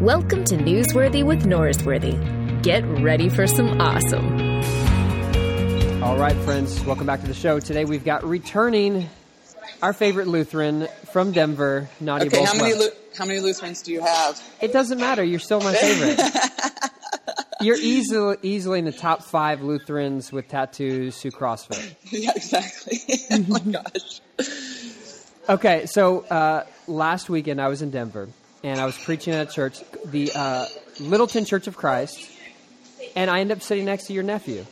Welcome to Newsworthy with Norsworthy. Get ready for some awesome. All right, friends, welcome back to the show. Today we've got returning our favorite Lutheran from Denver, Nadia Okay, how many Lu- how many Lutherans do you have? It doesn't matter. You're still my favorite. You're easily easily in the top five Lutherans with tattoos who CrossFit. yeah, exactly. oh my gosh. Okay, so uh, last weekend I was in Denver and I was preaching at a church, the uh, Littleton Church of Christ, and I ended up sitting next to your nephew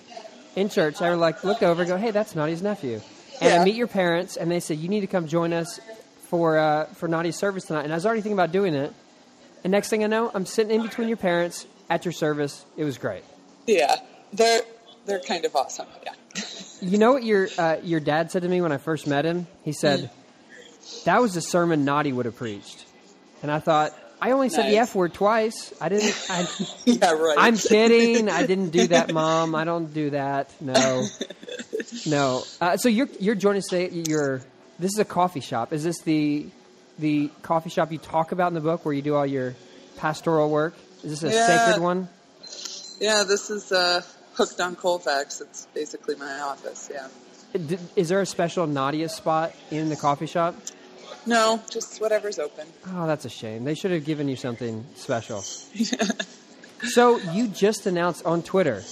in church. I were like looked over, and go, "Hey, that's Nadia's nephew," and I meet your parents, and they said, "You need to come join us for uh, for Nadia's service tonight." And I was already thinking about doing it, and next thing I know, I'm sitting in between your parents at your service. It was great. Yeah, they're they're kind of awesome. Yeah. You know what your uh, your dad said to me when I first met him? He said, Mm. "That was the sermon Naughty would have preached," and I thought, I only said the F word twice. I didn't. I, Yeah, right. I'm kidding. I didn't do that, Mom. I don't do that. No, no. Uh, so you're you're joining us today. You're this is a coffee shop. Is this the the coffee shop you talk about in the book where you do all your pastoral work? Is this a Yeah. sacred one? yeah, this is uh, hooked on Colfax. It's basically my office. Yeah. Is there a special Nadia spot in the coffee shop? No, just whatever's open. Oh, that's a shame. They should have given you something special. so you just announced on Twitter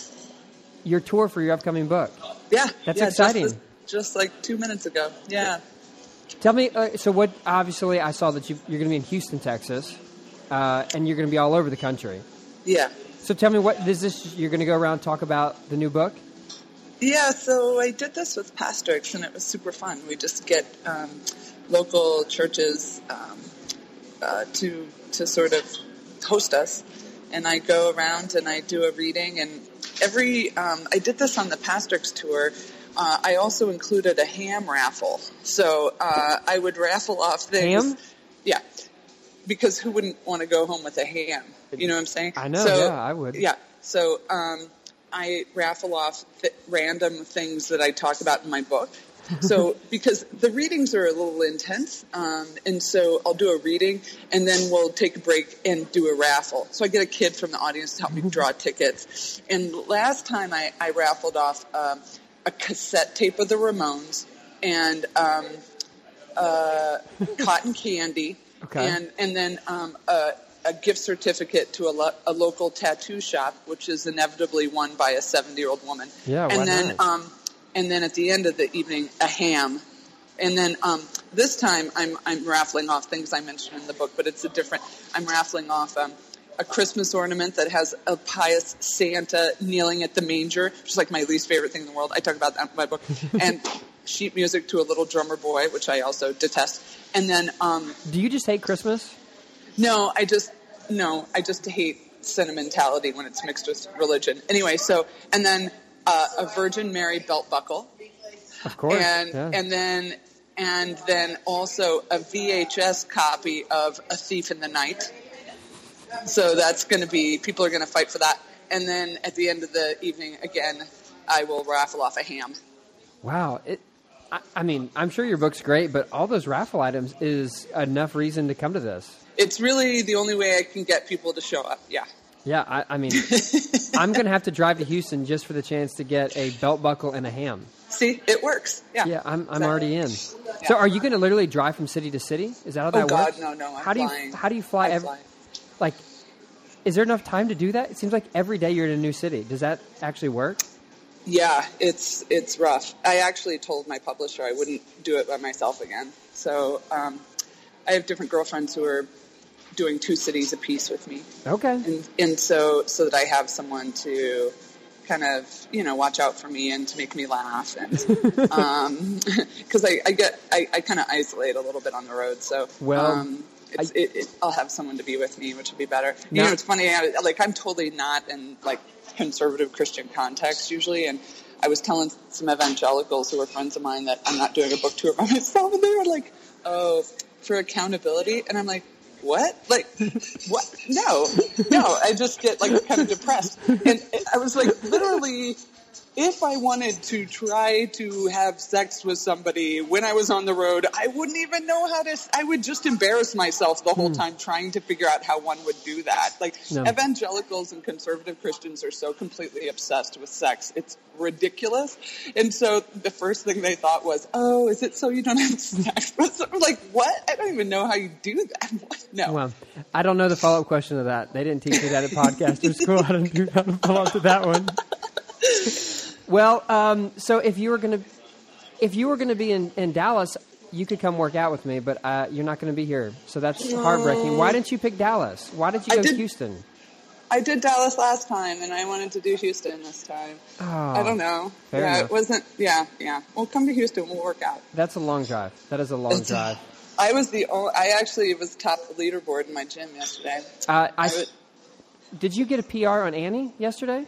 your tour for your upcoming book. Yeah, That's yeah, exciting. Just, this- just like two minutes ago. Yeah. Tell me, uh, so what? Obviously, I saw that you, you're going to be in Houston, Texas, uh, and you're going to be all over the country. Yeah. So tell me, what is this? You're going to go around and talk about the new book? Yeah, so I did this with Pastrix, and it was super fun. We just get um, local churches um, uh, to to sort of host us, and I go around and I do a reading. And every um, I did this on the Pastrix tour. Uh, I also included a ham raffle, so uh, I would raffle off things. Ham? Yeah, because who wouldn't want to go home with a ham? You know what I'm saying? I know, So, yeah, I would. Yeah. So um, I raffle off th- random things that I talk about in my book. So because the readings are a little intense, um, and so I'll do a reading, and then we'll take a break and do a raffle. So I get a kid from the audience to help me draw tickets. And last time I, I raffled off um, a cassette tape of the Ramones and um, uh, cotton candy, Okay. and and then um, a, a gift certificate to a, lo- a local tattoo shop, which is inevitably won by a seventy-year-old woman. Yeah, and then not? And then at the end of the evening, a ham. And then um, this time, I'm I'm raffling off things I mentioned in the book, but it's a different. I'm raffling off. Um, a Christmas ornament that has a pious Santa kneeling at the manger, which is like my least favorite thing in the world. I talk about that in my book. and sheet music to a little drummer boy, which I also detest. And then um, Do you just hate Christmas? no, I just no, I just hate sentimentality when it's mixed with religion. Anyway, so and then uh, a Virgin Mary belt buckle, Of course. and yeah. and then and then also a VHS copy of A Thief in the Night. So that's going to be people are going to fight for that. And then at the end of the evening, again, I will raffle off a ham. wow. It. I, I mean, I'm sure your book's great, but all those raffle items is enough reason to come to this. It's really the only way I can get people to show up. Yeah. Yeah, I, I mean, I'm going to have to drive to Houston just for the chance to get a belt buckle and a ham. See, it works. Yeah. Yeah, I'm, I'm already in. So, are you going to literally drive from city to city? Is that how that Oh, God, works? no, no, I'm how do you flying. how do you fly? I'm ev- flying. Like, is there enough time to do that? It seems like every day you're in a new city. Does that actually work? Yeah, it's it's rough. I actually told my publisher I wouldn't do it by myself again. So um, I have different girlfriends who are doing two cities a piece with me, Okay. and and so so that I have someone to kind of you know watch out for me and to make me laugh and because I, I get I, I kind of isolate a little bit on the road. So Well, um, it's, it, it, I'll have someone to be with me, which would be better. You know, it's funny. I, like I'm totally not in like conservative Christian context usually, and I was telling some evangelicals who were friends of mine that I'm not doing a book tour by myself, and they were like, "Oh, for accountability," and I'm like. What? Like, what? No, no. I just get like kind of depressed, and I was like, literally, if I wanted to try to have sex with somebody when I was on the road, I wouldn't even know how to. I would just embarrass myself the whole hmm. time trying to figure out how one would do that. Like No. evangelicals and conservative Christians are so completely obsessed with sex. It's ridiculous. And so the first thing they thought was, "Oh, is it so you don't have sex?" with some-" like, what? I don't even know how you do that. What? No. Well, I don't know the follow up question to that. They didn't teach me that at podcaster school. I don't know how to follow up to that one. Well, um, so if you were going to, if you were to be in, in Dallas, you could come work out with me, but uh, you're not going to be here. So that's heartbreaking. Why didn't you pick Dallas? Why did you I go did- Houston? I did Dallas last time, and I wanted to do Houston this time. Oh, I don't know. fair yeah, enough. it wasn't. Yeah, yeah. We'll come to Houston. We'll work out. That's a long drive. That is a long drive. I was the only. I actually was top of the leaderboard in my gym yesterday. Uh, I, I would- did you get a PR on Annie yesterday?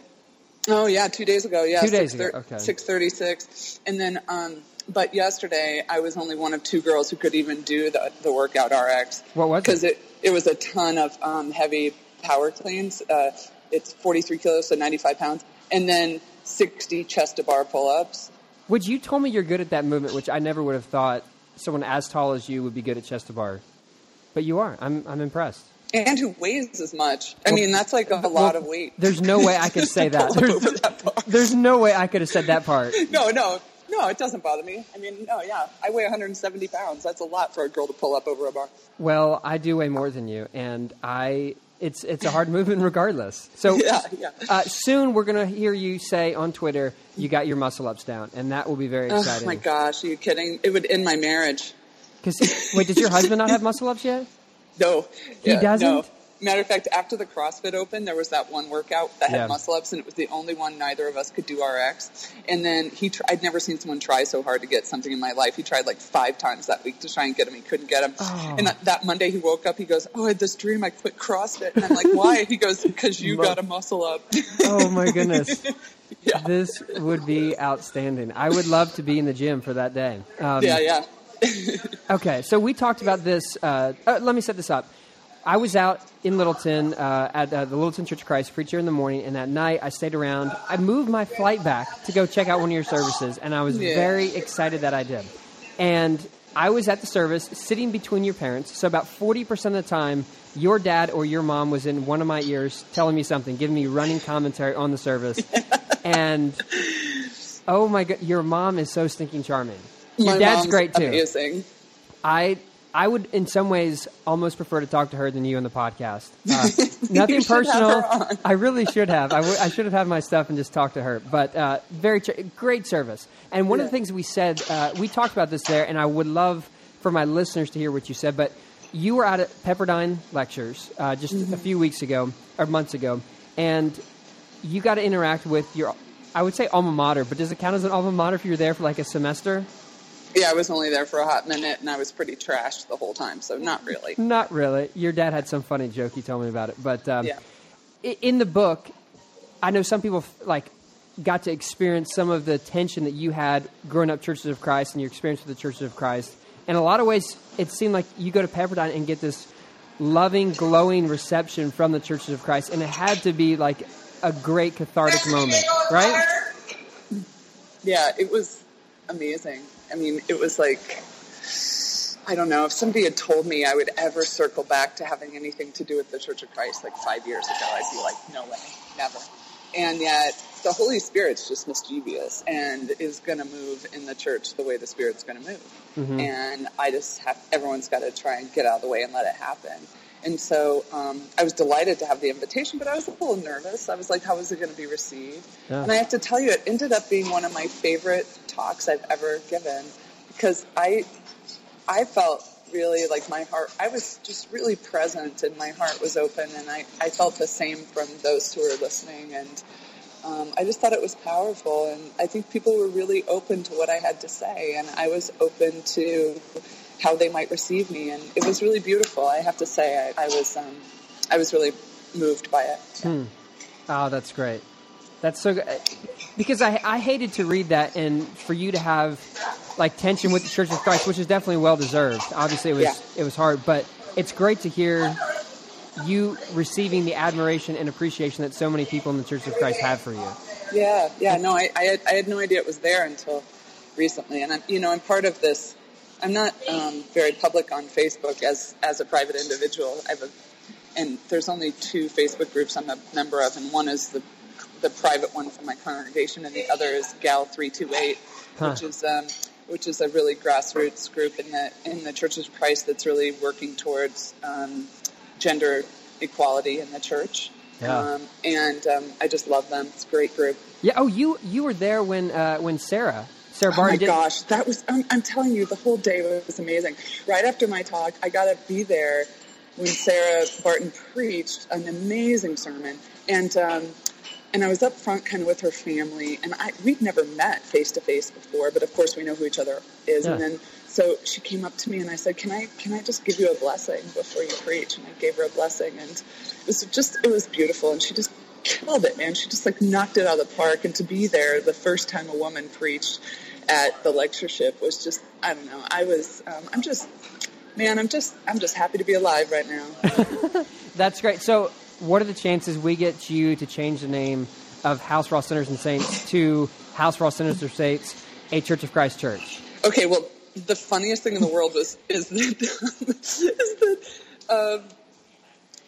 Oh yeah, two days ago. Yeah, Two days 6:30 ago, okay. Six thirty-six, and then. um But yesterday, I was only one of two girls who could even do the the workout RX. What was it? Because it it was a ton of um, heavy power cleans. Uh, it's forty-three kilos, so ninety-five pounds, and then sixty chest to bar pull-ups. Would you told me you're good at that movement, which I never would have thought someone as tall as you would be good at chest to bar. But you are. I'm, I'm impressed. And who weighs as much? I mean, that's like a lot of weight. There's no way I could say that. There's, there's no way I could have said that part. No, no, no, it doesn't bother me. I mean, no, yeah, I weigh 170 pounds. That's a lot for a girl to pull up over a bar. Well, I do weigh more than you, and I it's it's a hard movement regardless. So Yeah, yeah. Uh, soon we're gonna hear you say on Twitter you got your muscle ups down, and that will be very exciting. Oh my gosh, are you kidding? It would end my marriage. Because wait, does your husband not have muscle ups yet? No, He doesn't? No. Matter of fact, after the CrossFit Open, there was that one workout that had Yeah. muscle ups, and it was the only one neither of us could do RX. And then he, tr- I'd never seen someone try so hard to get something in my life. He tried like five times that week to try and get him. He couldn't get him. Oh. And that, that Monday, he woke up. He goes, "Oh, I had this dream. I quit CrossFit." And I'm like, "Why?" He goes, "Because you got a muscle up." Oh my goodness. yeah, This would be outstanding. I would love to be in the gym for that day. Um, yeah, yeah. Okay, so we talked about this. Uh, uh, let me set this up. I was out in Littleton uh, at uh, the Littleton Church of Christ, preacher in the morning, and that night I stayed around. I moved my flight back to go check out one of your services, and I was Yeah. very excited that I did. And I was at the service, sitting between your parents. So about forty percent of the time, your dad or your mom was in one of my ears, telling me something, giving me running commentary on the service. and oh my god, your mom is so stinking charming. Your My dad's mom's great too. Amazing. I I would, in some ways, almost prefer to talk to her than you on the podcast. Uh, nothing You should have personal. her on. I really should have. I, w- I should have had my stuff and just talked to her. But uh, very ch- great service. And one of the things we said, uh, we talked about this there, and I would love for my listeners to hear what you said. But you were out at Pepperdine Lectures uh, just Mm-hmm. a few weeks ago or months ago, and you got to interact with your. I would say alma mater, but does it count as an alma mater if you're there for like a semester? Yeah, I was only there for a hot minute, and I was pretty trashed the whole time. So not really. Not really. Your dad had some funny joke he told me about it, but um, Yeah. in the book, I know some people like got to experience some of the tension that you had growing up Churches of Christ and your experience with the Churches of Christ. In a lot of ways, it seemed like you go to Pepperdine and get this loving, glowing reception from the Churches of Christ, and it had to be like a great cathartic moment, right? Yeah, it was amazing. I mean, it was like, I don't know, if somebody had told me I would ever circle back to having anything to do with the Church of Christ like five years ago, I'd be like, no way, never. And yet, the Holy Spirit's just mischievous and is going to move in the church the way the Spirit's going to move. Mm-hmm. And I just have, everyone's got to try and get out of the way and let it happen. And so um, I was delighted to have the invitation, but I was a little nervous. I was like, how was it going to be received? Yeah. And I have to tell you, it ended up being one of my favorite talks I've ever given because I, I felt really like my heart, I was just really present and my heart was open and I, I felt the same from those who were listening and um, I just thought it was powerful and I think people were really open to what I had to say and I was open to how they might receive me and it was really beautiful. I have to say I, I was, um, I was really moved by it. Oh, that's great. That's so good. Because I, I hated to read that and for you to have like tension with the Church of Christ, which is definitely well deserved. Obviously, it was Yeah. it was hard, but it's great to hear you receiving the admiration and appreciation that so many people in the Church of Christ have for you. Yeah, yeah. No, I, I, had, I had no idea it was there until recently, and I'm, you know, I'm part of this. I'm not um, very public on Facebook as as a private individual. I have a, and there's only two Facebook groups I'm a member of, and one is the the private one for my congregation, and the other is Gal three two eight, which is um, which is a really grassroots group in the in the Church of Christ that's really working towards um, gender equality in the church. Yeah. Um, and um, I just love them. It's a great group. Yeah. Oh, you you were there when uh, when Sarah Sarah Oh Barton my did. gosh, that was, I'm, I'm telling you, the whole day was amazing. Right after my talk, I got to be there when Sarah Barton preached an amazing sermon. And, um, and I was up front kind of with her family, and I, we'd never met face to face before, but of course we know who each other is. And then, so she came up to me and I said, can I, can I just give you a blessing before you preach? And I gave her a blessing and it was just, it was beautiful. And she just killed it, man. She just like knocked it out of the park. And to be there the first time a woman preached at the lectureship was just, I don't know. I was, um, I'm just, man, I'm just, I'm just happy to be alive right now. That's great. So, what are the chances we get you to change the name of House All Sinners and Saints to House All Sinners and Saints, a Church of Christ church? Okay, well, the funniest thing in the world was is that is that um,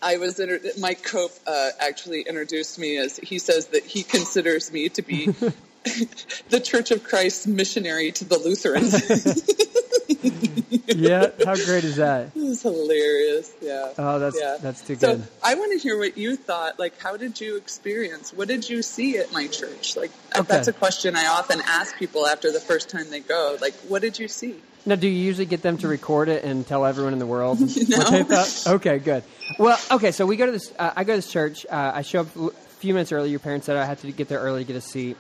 I was inter- Mike Cope uh, actually introduced me as he says that he considers me to be the Church of Christ missionary to the Lutherans. yeah. How great is that? This is hilarious. Yeah. Oh, that's- yeah. that's too good. so. I want to hear what you thought. Like, how did you experience? What did you see at my church? Like, Okay. that's a question I often ask people after the first time they go. Like, what did you see? Now, do you usually get them to record it and tell everyone in the world No. what they thought? Okay, good. Well, okay, so we go to this. Uh, I go to this church. Uh, I show up a few minutes early. Your parents said I had to get there early to get a seat.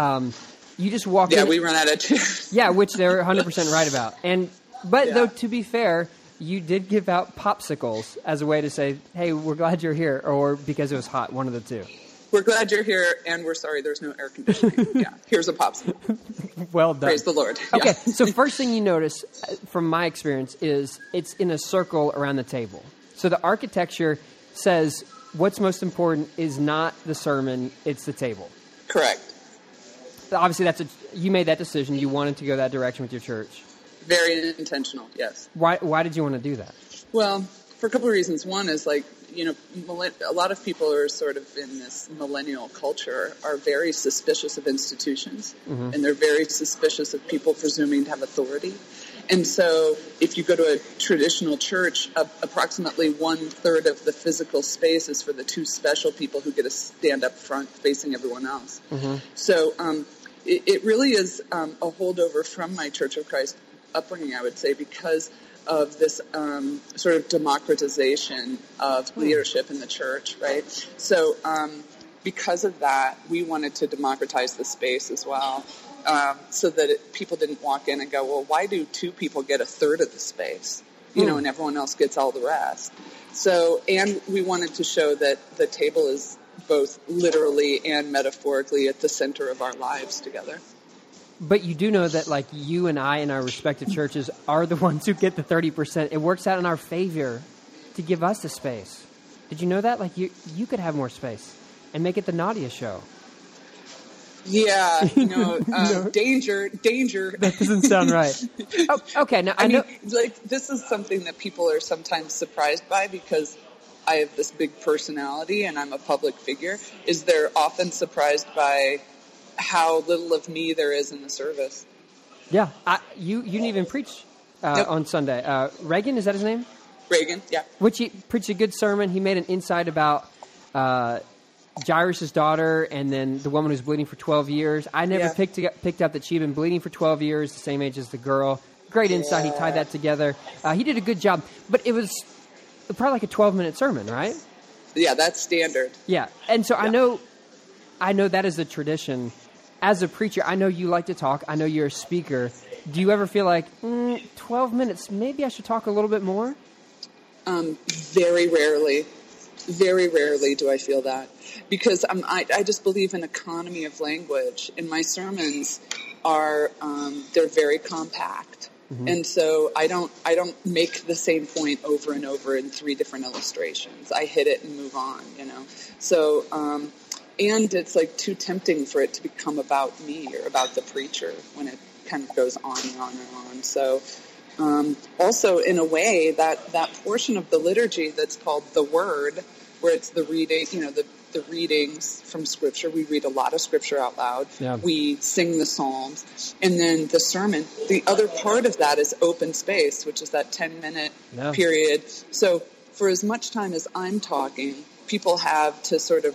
Um, you just walk Yeah, in. we run out of chairs. Yeah, which they're 100 percent right about. And but Yeah. though to be fair, you did give out popsicles as a way to say, "Hey, we're glad you're here," or because it was hot. One of the two. We're glad you're here, and we're sorry there's no air conditioning. yeah, here's a popsicle. Well done. Praise the Lord. Okay, Yeah. so first thing you notice uh, from my experience is it's in a circle around the table. So the architecture says what's most important is not the sermon, it's the table. Correct. Obviously, that's a, you made that decision. You wanted to go that direction with your church. Very intentional. Yes. Why, why did you want to do that? Well, for a couple of reasons. One is like you know, a lot of people are sort of in this millennial culture are very suspicious of institutions, and they're very suspicious of people presuming to have authority. And so, if you go to a traditional church, approximately one third of the physical space is for the two special people who get to stand up front facing everyone else. So, um, it, it really is um, a holdover from my Church of Christ upbringing, I would say, because of this um, sort of democratization of leadership in the church, right? So, um, because of that, we wanted to democratize the space as well, um, so that it, people didn't walk in and go, "Well, why do two people get a third of the space?" You know, and everyone else gets all the rest. So, and we wanted to show that the table is both literally and metaphorically at the center of our lives together. But you do know that, like you and I in our respective churches are the ones who get the thirty percent. It works out in our favor to give us the space. Did you know that? Like you, you could have more space and make it the Nadia show. Yeah, you know, uh, danger, danger. That doesn't sound right. oh, okay, now I, I mean, know. like this is something that people are sometimes surprised by because I have this big personality and I'm a public figure. Is they're often surprised by how little of me there is in the service. Yeah, I, you you didn't even preach uh, Yep. on Sunday. Uh, Reagan is that his name? Reagan, yeah, Which he preached a good sermon. He made an insight about uh, Jairus' daughter and then the woman who's bleeding for 12 years. I never Yeah. picked, picked up that she'd been bleeding for 12 years, the same age as the girl. Great insight. He tied that together. Uh, he did a good job. But it was probably like a 12 minute sermon, right? yeah, that's standard. Yeah. And so I know I know that is the tradition. As a preacher, I know you like to talk. I know you're a speaker. Do you ever feel like, mm, 12 minutes, maybe I should talk a little bit more? Um, very rarely, very rarely do I feel that because um, I, I just believe in economy of language, and my sermons are um, they're very compact, and so I don't I don't make the same point over and over in three different illustrations. I hit it and move on, you know. So. Um, and it's like too tempting for it to become about me or about the preacher when it kind of goes on and on and on. So, um, also in a way that that portion of the liturgy that's called the Word, where it's the reading, you know, the the readings from scripture. We read a lot of scripture out loud. Yeah. We sing the psalms. And then the sermon, the other part of that is open space, which is that 10 minute Yeah. period. So for as much time as I'm talking, people have to sort of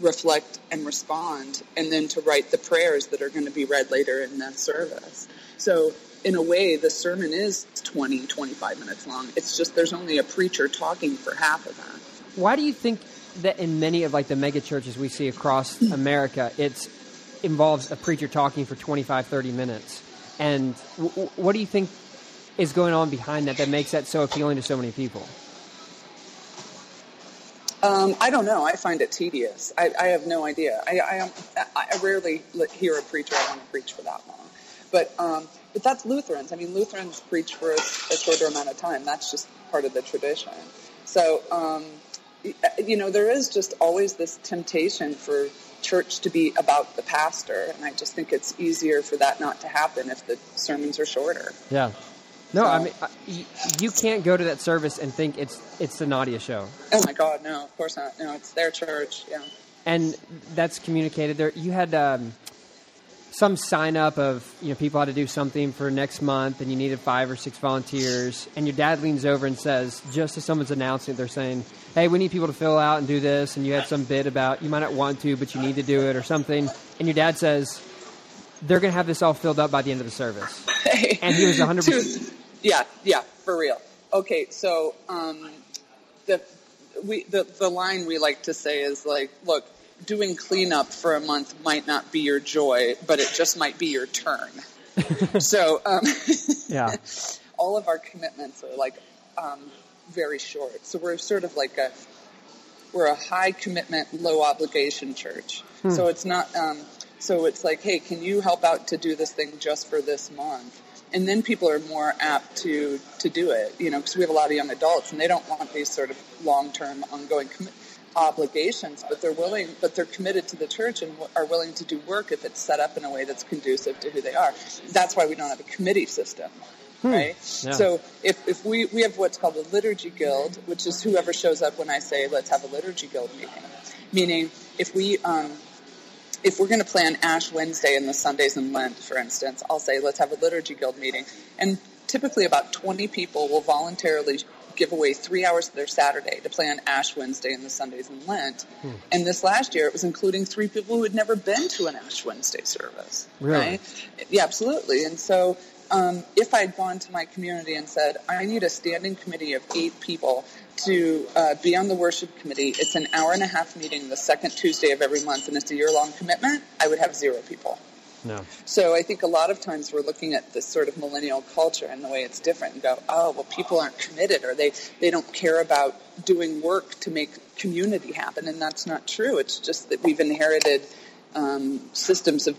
reflect and respond and then to write the prayers that are going to be read later in that service. So in a way, the sermon is 20, 25 minutes long. It's just there's only a preacher talking for half of that. Why do you think that in many of like the mega churches we see across America, it involves a preacher talking for 25, 30 minutes? And w- what do you think is going on behind that that makes that so appealing to so many people? Um, I don't know. I find it tedious. I, I have no idea. I, I, I rarely hear a preacher I want to preach for that long. But um, but that's Lutherans. I mean, Lutherans preach for a, a shorter amount of time. That's just part of the tradition. So um, you know, there is just always this temptation for church to be about the pastor, and I just think it's easier for that not to happen if the sermons are shorter. Yeah. No, So- I mean, you can't go to that service and think it's it's the Nadia show. Oh my God, no, of course not. No, it's their church. Yeah. and that's communicated there. You had um, some sign up of you know people had to do something for next month, and you needed five or six volunteers. And your dad leans over and says, just as someone's announcing, it, they're saying, "Hey, we need people to fill out and do this." And you had some bit about you might not want to, but you need to do it or something. And your dad says, "They're going to have this all filled up by the end of the service." And he was 100%. Dude, Yeah, yeah, for real. Okay, so um, the we the the line we like to say is like, look, doing cleanup for a month might not be your joy, but it just might be your turn. so um, Yeah, all of our commitments are like um, very short. So we're sort of like a we're a high commitment, low obligation church. So it's not. Um, so it's like, hey, can you help out to do this thing just for this month? And then people are more apt to to do it, you know, because we have a lot of young adults and they don't want these sort of long term, ongoing commi- obligations, but they're willing, but they're committed to the church and w- are willing to do work if it's set up in a way that's conducive to who they are. That's why we don't have a committee system, right? Yeah. So if, if we, we have what's called a liturgy guild, which is whoever shows up when I say let's have a liturgy guild meeting. Meaning, if we um, if we're going to plan Ash Wednesday and the Sundays in Lent, for instance, I'll say let's have a liturgy guild meeting, and typically about 20 people will voluntarily give away three hours of their Saturday to plan Ash Wednesday and the Sundays in Lent. And this last year, it was including three people who had never been to an Ash Wednesday service. Really? Right? Yeah, absolutely. And so um, if I'd gone to my community and said, I need a standing committee of eight people to uh, be on the worship committee, it's an hour and a half meeting the second Tuesday of every month, and it's a year long commitment, I would have zero people. no, So I think a lot of times we're looking at this sort of millennial culture and the way it's different and go, oh, well, people aren't committed or they, they don't care about doing work to make community happen. And that's not true. It's just that we've inherited um, systems of,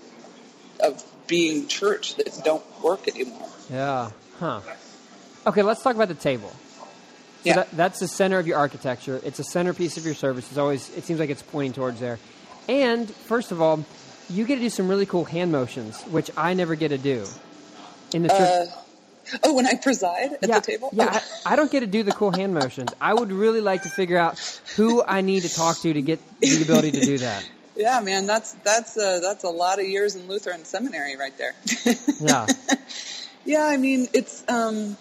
of being church that don't work anymore. yeah, huh? Okay, let's talk about the table. So Yeah. that, that's the center of your architecture. It's a centerpiece of your service. It's always. It seems like it's pointing towards there. And first of all, you get to do some really cool hand motions, which I never get to do in the church. Uh, oh, when I preside at yeah, the table? yeah. Oh. I, I don't get to do the cool hand motions. I would really like to figure out who I need to talk to to get the ability to do that. Yeah, man, that's that's uh, that's a lot of years in Lutheran seminary right there. Yeah, Yeah, I mean, it's, um,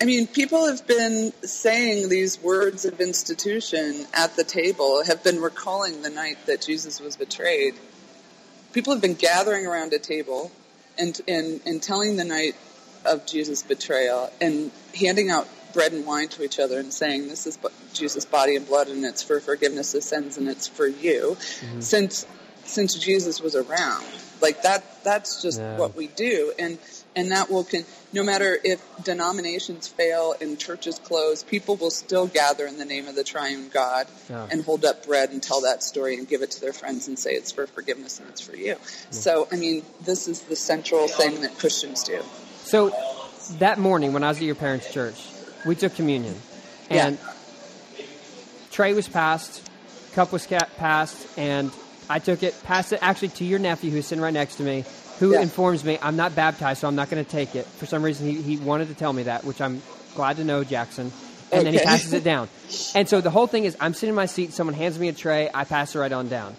I mean, people have been saying these words of institution at the table, have been recalling the night that Jesus was betrayed. People have been gathering around a table and, and, and telling the night of Jesus' betrayal and handing out bread and wine to each other and saying, this is Jesus' body and blood and it's for forgiveness of sins and it's for you. Mm-hmm. Since, since Jesus was around. Like that, that's just Yeah. what we do. And, and that will can no matter if denominations fail and churches close, people will still gather in the name of the triune God Yeah. and hold up bread and tell that story and give it to their friends and say it's for forgiveness and it's for you. So, I mean, this is the central thing that Christians do. So that morning when I was at your parents' church, we took communion, and tray was passed, cup was ca- passed, and I took it, passed it actually to your nephew who's sitting right next to me, who Yeah. informs me I'm not baptized, so I'm not going to take it. For some reason, he, he wanted to tell me that, which I'm glad to know, Jackson. And then he passes it down. And so the whole thing is I'm sitting in my seat, someone hands me a tray, I pass it right on down.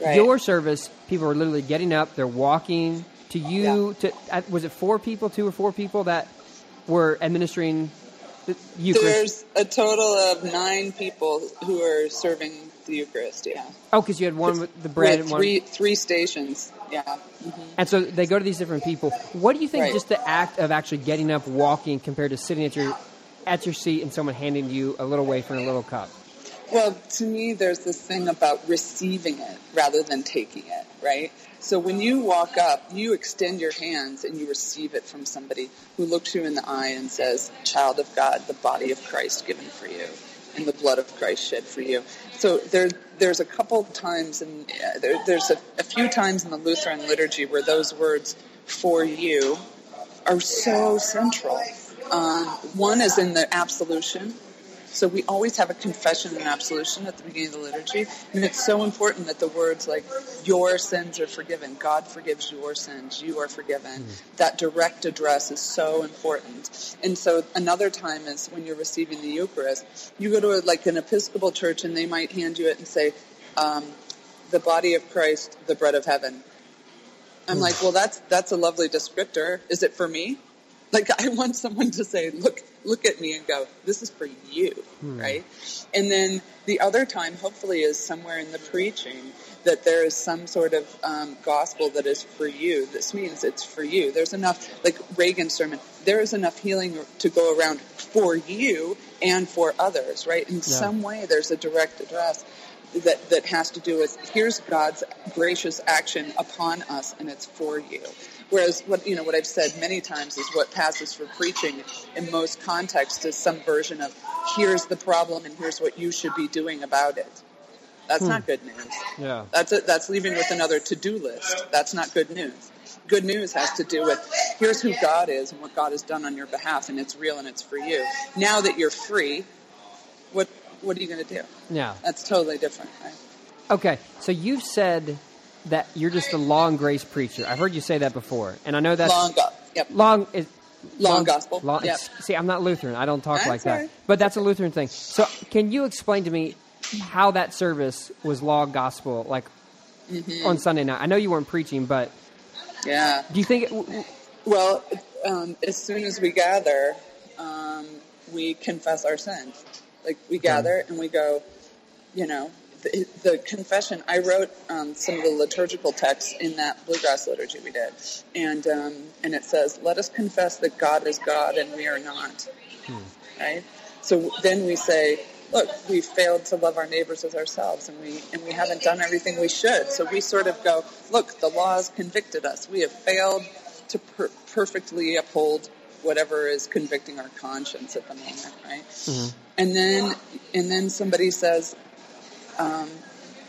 Right. Your service, people are literally getting up, they're walking to you. To uh, was it four people, two or four people that were administering Eucharist? There's a total of nine people who are serving the Eucharist. Yeah, oh, because you had one with the bread With and one. three three stations. Yeah. Mhm. And so they go to these different people. What do you think Right. just the act of actually getting up, walking, compared to sitting at your at your seat and someone handing you a little wafer and a little cup? Well, to me, there's this thing about receiving it rather than taking it, right? So when you walk up, you extend your hands and you receive it from somebody who looks you in the eye and says, Child of God, the body of Christ given for you and the blood of Christ shed for you. So there, there's a couple times, and there, there's a, a few times in the Lutheran liturgy where those words, for you, are so central. Um, one is in the absolution. So we always have a confession and absolution at the beginning of the liturgy. And it's so important that the words like, your sins are forgiven, God forgives your sins, you are forgiven. That direct address is so important. And so another time is when you're receiving the Eucharist. You go to a, like an Episcopal church and they might hand you it and say, um, the body of Christ, the bread of heaven. I'm like, well, that's that's a lovely descriptor. Is it for me? Like, I want someone to say, look, look at me and go, this is for you, right? And then the other time, hopefully, is somewhere in the preaching that there is some sort of um, gospel that is for you. This means it's for you. There's enough, like Reagan's sermon, there is enough healing to go around for you and for others, right? In some way, there's a direct address that, that has to do with here's God's gracious action upon us and it's for you. Whereas what you know what I've said many times is what passes for preaching in most contexts is some version of here's the problem and here's what you should be doing about it. That's hmm. not good news. Yeah. That's it. That's leaving with another to-do list. That's not good news. Good news has to do with here's who God is and what God has done on your behalf, and it's real and it's for you. Now that you're free, what what are you going to do? Yeah. That's totally different, right? Okay. So you've said that you're just a law and grace preacher. I've heard you say that before, and I know that's Long go. Yep. long is Law gospel. long- Yep. See, I'm not Lutheran. I don't talk That's like that. But that's a Lutheran thing. So, can you explain to me how that service was law gospel, like Mm-hmm. on Sunday night? I know you weren't preaching, but Yeah. do you think? It, w- Well, um, as soon as we gather, um, we confess our sins. Like we gather and we go, you know, the, the confession. I wrote um, some of the liturgical texts in that bluegrass liturgy we did, and um, and it says, "Let us confess that God is God and we are not." Right. So then we say, look, we failed to love our neighbors as ourselves, and we and we haven't done everything we should. So we sort of go, look, the law has convicted us. We have failed to per- perfectly uphold whatever is convicting our conscience at the moment, right? And then and then somebody says, um,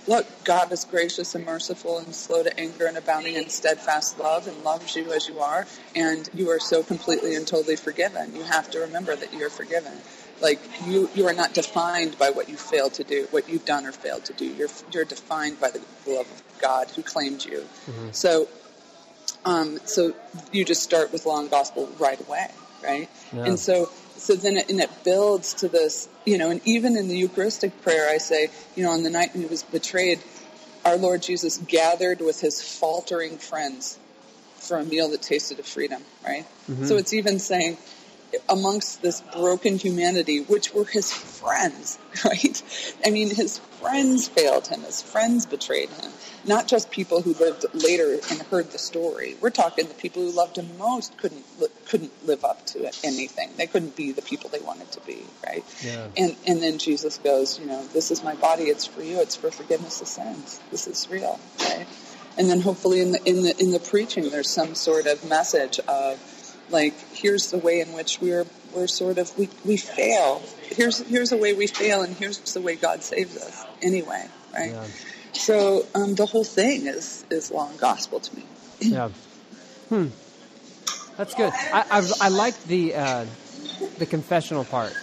look, God is gracious and merciful and slow to anger and abounding in steadfast love and loves you as you are, and you are so completely and totally forgiven. You have to remember that you're forgiven. Like you, you are not defined by what you failed to do, what you've done or failed to do. You're you're defined by the love of God who claimed you. So, um, so you just start with law gospel right away, right? Yeah. And so, so then it, and it builds to this, you know, and even in the Eucharistic prayer, I say, you know, on the night when he was betrayed, our Lord Jesus gathered with his faltering friends for a meal that tasted of freedom, right? Mm-hmm. So it's even saying, amongst this broken humanity, which were his friends, right? I mean, his friends failed him. His friends betrayed him. Not just people who lived later and heard the story. We're talking the people who loved him most couldn't couldn't live up to anything. They couldn't be the people they wanted to be, right? Yeah. And and then Jesus goes, you know, this is my body. It's for you. It's for forgiveness of sins. This is real, right? And then hopefully in the in the in the preaching, there's some sort of message of like here's the way in which we're we're sort of we, we fail here's here's a way we fail and here's the way god saves us anyway right Yeah. so um, the whole thing is is law gospel to me yeah. Hmm. That's good. I I, I like the uh, the confessional part.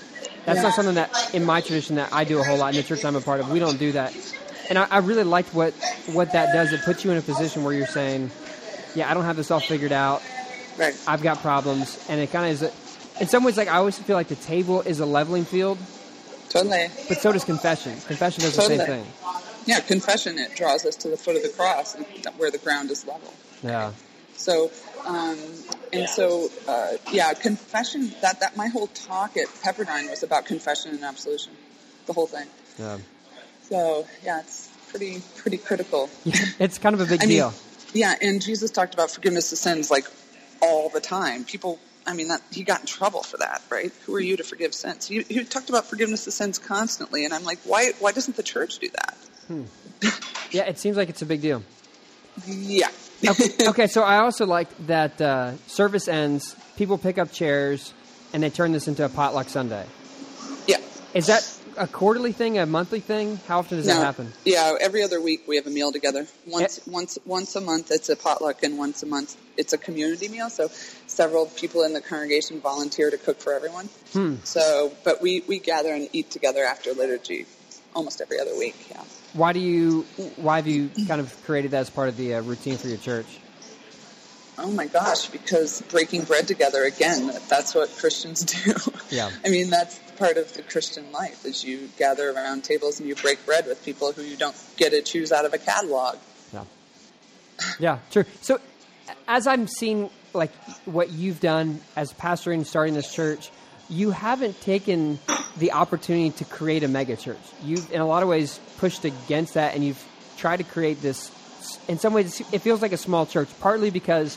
That's not something that in my tradition that I do a whole lot in the church I'm a part of. We don't do that. and I, I really liked what what that does. It puts you in a position where you're saying, "Yeah, I don't have this all figured out. Right. I've got problems," and it kind of is. A, in some ways, like I always feel like the table is a leveling field, Totally. but so does confession. Confession does the same thing. Yeah, confession, it draws us to the foot of the cross and where the ground is level. Yeah. So, um, and so, uh, yeah, confession, that, that my whole talk at Pepperdine was about confession and absolution. The whole thing. Yeah. So, yeah, it's pretty, pretty critical. It's kind of a big I mean, deal. yeah, and Jesus talked about forgiveness of sins like all the time. People, I mean, that he got in trouble for that, right? Who are you to forgive sins? He, he talked about forgiveness of sins constantly, and I'm like, why, why doesn't the church do that? Yeah, it seems like it's a big deal. Yeah. okay, okay, so I also like that uh, service ends, people pick up chairs, and they turn this into a potluck Sunday. yeah. Is that a quarterly thing, a monthly thing? How often does No. that happen? Yeah, every other week we have a meal together. Once, once, once a month it's a potluck, and once a month it's a community meal. So several people in the congregation volunteer to cook for everyone. Hmm. So, but we we gather and eat together after liturgy, almost every other week. Yeah. Why do you? Why have you kind of created that as part of the uh, routine for your church? Oh my gosh, because breaking bread together again, that's what Christians do. Yeah. I mean, that's part of the Christian life is you gather around tables and you break bread with people who you don't get to choose out of a catalog. Yeah. Yeah, true. So, as I'm seeing like what you've done as pastor and starting this church, you haven't taken the opportunity to create a mega church. You've, in a lot of ways, pushed against that, and you've tried to create this. In some ways, it feels like a small church. Partly because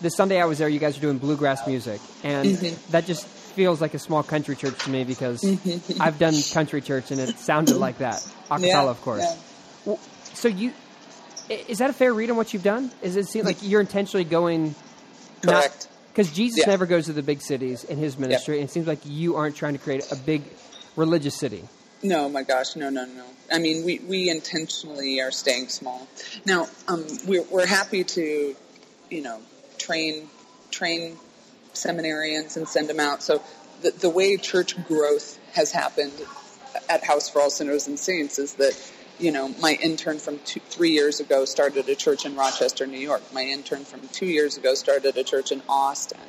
the Sunday I was there, you guys were doing bluegrass music, and mm-hmm. that just feels like a small country church to me because mm-hmm. I've done country church and it sounded like that. Acapella, Yeah, of course. yeah. So you is that a fair read on what you've done? Is it seem like you're intentionally going Correct. Because Jesus Yeah. never goes to the big cities in his ministry, and it seems like you aren't trying to create a big religious city. No, my gosh, no, no, no. I mean, we, we intentionally are staying small. Now, um, we're, we're happy to, you know, train train seminarians and send them out. So the, the way church growth has happened at House for All Sinners and Saints is that, you know, my intern from two, three years ago started a church in Rochester, New York. My intern from two years ago started a church in Austin.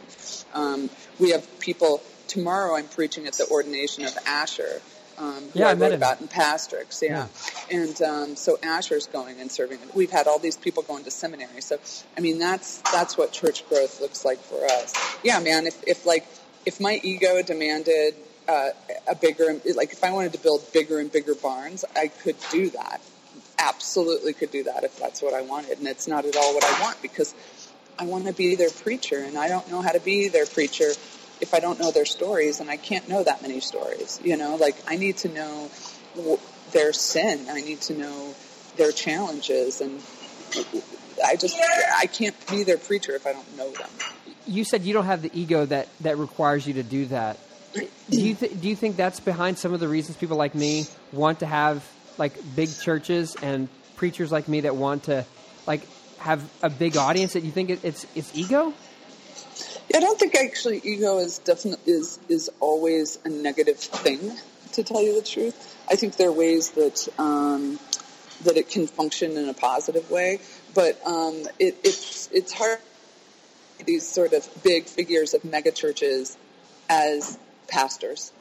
Um, we have people. Tomorrow, I'm preaching at the ordination of Asher. Um, who Yeah, I I, met him. about in Pastrix, yeah. And um, so Asher's going and serving. We've had all these people going to seminary. So, I mean, that's that's what church growth looks like for us. Yeah, man. If, if like if my ego demanded uh, a bigger, like if I wanted to build bigger and bigger barns, I could do that. Absolutely could do that if that's what I wanted. And it's not at all what I want because I want to be their preacher, and I don't know how to be their preacher if I don't know their stories, and I can't know that many stories. You know, like I need to know their sin. I need to know their challenges, and I just I can't be their preacher if I don't know them. You said you don't have the ego that, that requires you to do that. Do you th- do you think that's behind some of the reasons people like me want to have like big churches and preachers like me that want to like have a big audience? That you think it, it's it's ego? I don't think actually ego is definitely is is always a negative thing. To tell you the truth, I think there are ways that um, that it can function in a positive way, but um, it, it's it's hard these sort of big figures of mega churches as pastors.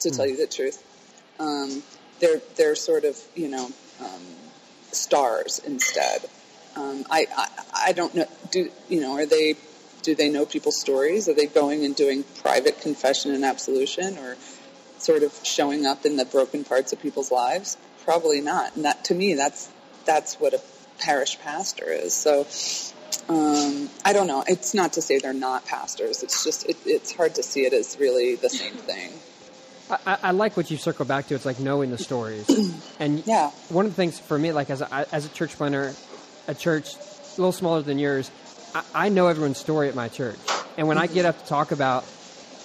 To tell you the truth, um, they're they're sort of you know um, stars instead. Um, I, I I don't know. Do you know? Are they? Do they know people's stories? Are they going and doing private confession and absolution, or sort of showing up in the broken parts of people's lives? Probably not. And that to me, that's that's what a parish pastor is. So um, I don't know. It's not to say they're not pastors. It's just it, it's hard to see it as really the same thing. I, I- like what you circle back to. It's like knowing the stories, and Yeah. one of the things for me, like as a, as a church planter, a church a little smaller than yours, I, I know everyone's story at my church, and when I get up to talk about,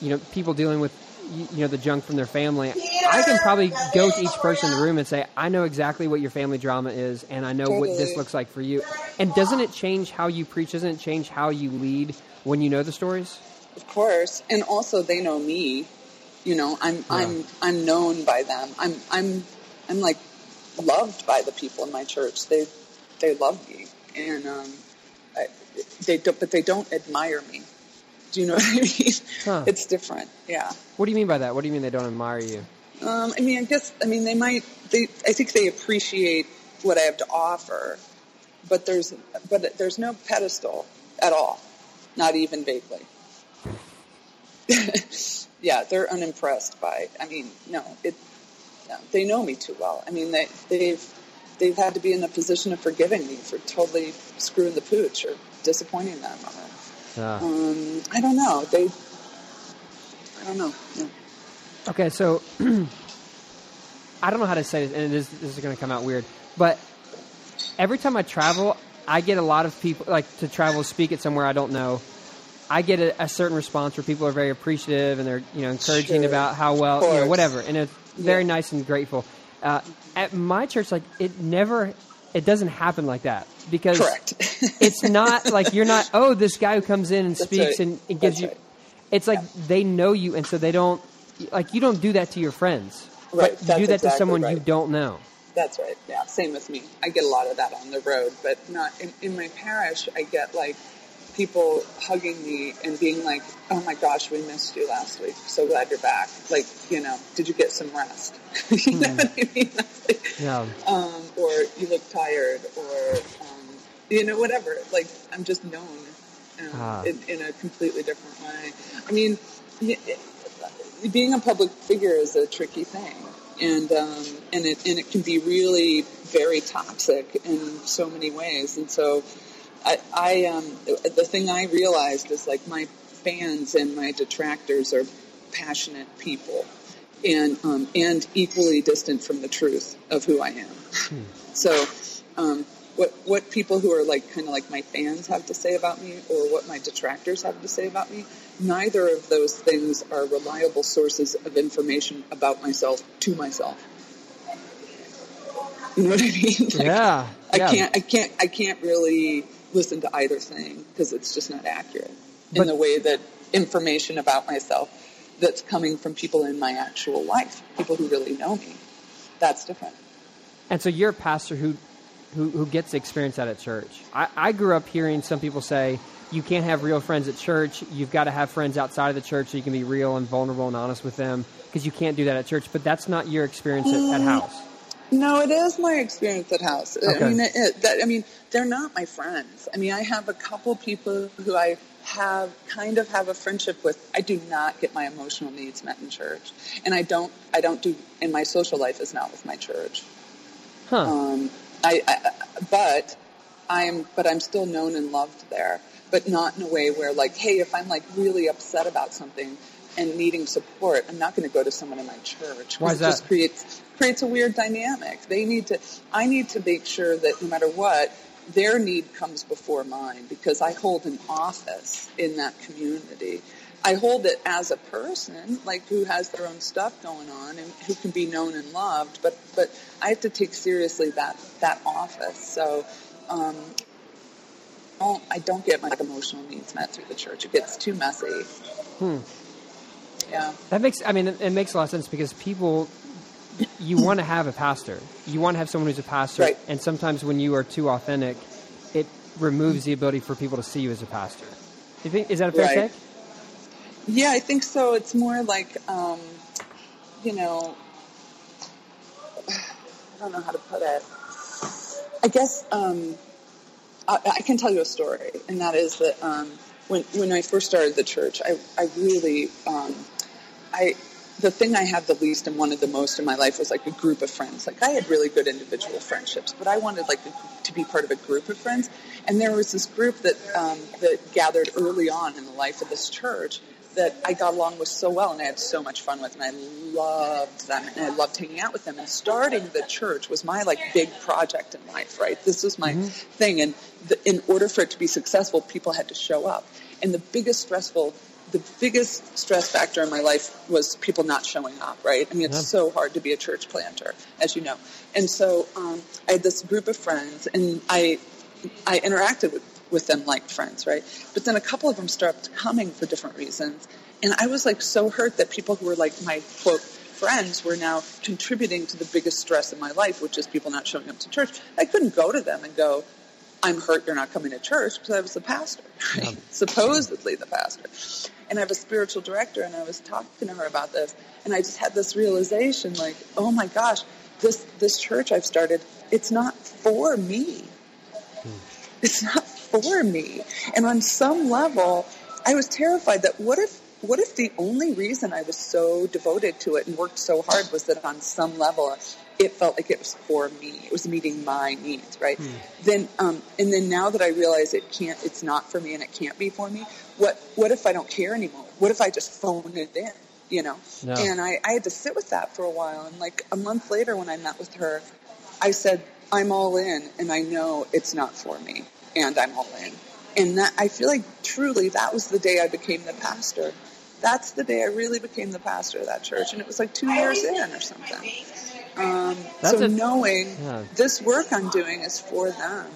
you know, people dealing with, you, know, the junk from their family, I can probably go to each person in the room and say, I know exactly what your family drama is, and I know what this looks like for you. And doesn't it change how you preach? Doesn't it change how you lead when you know the stories? Of course, and also they know me. You know, I'm I'm I'm known by them. I'm I'm I'm like loved by the people in my church. They they love me, and um, I, they don't, but they don't admire me. Do you know what I mean? Huh. It's different. Yeah. What do you mean by that? What do you mean they don't admire you? Um, I mean, I guess I mean they might. They I think they appreciate what I have to offer, but there's but there's no pedestal at all, not even vaguely. yeah, they're unimpressed by. I mean, no, it. No, they know me too well. I mean, they they've they've had to be in a position of forgiving me for totally screwing the pooch or disappointing them. Or, Yeah. um, I don't know. They. I don't know. No. Okay, so I don't know how to say this, and this, this is going to come out weird, but every time I travel, I get a lot of people like to travel, speak at somewhere I don't know. I get a, a certain response where people are very appreciative and they're you know encouraging Sure. about how well you know whatever, and it's very Yeah. nice and grateful. Uh, at my church, like it never, it doesn't happen like that because Correct. it's not like you're not oh this guy who comes in and That's speaks right. and it gives That's you right. it's like they know you and so they don't like you don't do that to your friends Right, but you that's do that exactly to someone you don't know That's right. Yeah, same with me. I get a lot of that on the road, but not in, in my parish. I get like people hugging me and being like, "Oh my gosh, we missed you last week. So glad you're back. Like, you know, did you get some rest? you know what I mean? Like, yeah um, or you look tired, or um, you know, whatever. Like, I'm just known um, Ah. in, in a completely different way. I mean, y- it- being a public figure is a tricky thing, and um, and it and it can be really very toxic in so many ways. And so, I, I um, the thing I realized is like my fans and my detractors are passionate people, and um, and equally distant from the truth of who I am. So, um, what what people who are like kind of like my fans have to say about me, or what my detractors have to say about me, neither of those things are reliable sources of information about myself to myself. You know what I mean? Like, yeah I yeah. can't, I can't, I can't really listen to either thing because it's just not accurate But- in the way that information about myself that's coming from people in my actual life, people who really know me. That's different. and so you're a pastor who who, who gets experience that at church I, I grew up hearing some people say you can't have real friends at church you've got to have friends outside of the church so you can be real and vulnerable and honest with them because you can't do that at church but that's not your experience at, at mm. house No, it is my experience at house. Okay. I mean, it, that, I mean, they're not my friends. I mean, I have a couple people who I have kind of have a friendship with. I do not get my emotional needs met in church, and I don't. I don't do. And my social life is not with my church. huh Um, I, I, but I'm, but I'm still known and loved there, but not in a way where like, hey, if I'm like really upset about something and needing support, I'm not going to go to someone in my church. Why is it that? just creates creates a weird dynamic. They need to. I need to make sure that no matter what, their need comes before mine because I hold an office in that community. I hold it as a person, like who has their own stuff going on and who can be known and loved. But but I have to take seriously that that office. So um, I don't, I don't get my emotional needs met through the church. It gets too messy. Hmm. Yeah. That makes, I mean, it, it makes a lot of sense because people, you want to have a pastor. You want to have someone who's a pastor. Right. And sometimes when you are too authentic, it removes the ability for people to see you as a pastor. You think, is that a fair Right. take? Yeah, I think so. It's more like, um, you know, I don't know how to put it. I guess um, I, I can tell you a story, and that is that um, when when I first started the church, I I really um, I the thing I had the least and wanted the most in my life was like a group of friends. Like I had really good individual friendships, but I wanted like a, to be part of a group of friends. And there was this group that um, that gathered early on in the life of this church that I got along with so well, and I had so much fun with, and I loved them, and I loved hanging out with them. And starting the church was my like big project in life, right? This was my thing, and the, in order for it to be successful, people had to show up. And the biggest stressful the biggest stress factor in my life was people not showing up, right? I mean, it's Yeah. so hard to be a church planter, as you know. And so um, I had this group of friends, and I I interacted with, with them like friends, right? But then a couple of them stopped coming for different reasons, and I was like so hurt that people who were like my quote friends were now contributing to the biggest stress in my life, which is people not showing up to church. I couldn't go to them and go, I'm hurt you're not coming to church because I was the pastor, right? yeah. supposedly the pastor. And I have a spiritual director and I was talking to her about this and I just had this realization like, oh my gosh, this, this church I've started, it's not for me. Hmm. It's not for me. And on some level, I was terrified that what if what if the only reason I was so devoted to it and worked so hard was that on some level it felt like it was for me. It was meeting my needs, right? Hmm. Then, um, and then now that I realize it can't, it's not for me and it can't be for me. What, what if I don't care anymore? What if I just phone it in? You know? No. And I, I had to sit with that for a while. And like a month later when I met with her, I said, I'm all in and I know it's not for me and I'm all in. And that, I feel like truly that was the day I became the pastor. That's the day I really became the pastor of that church. And it was like two years in or something. Um, so a, knowing yeah. this work I'm doing is for them.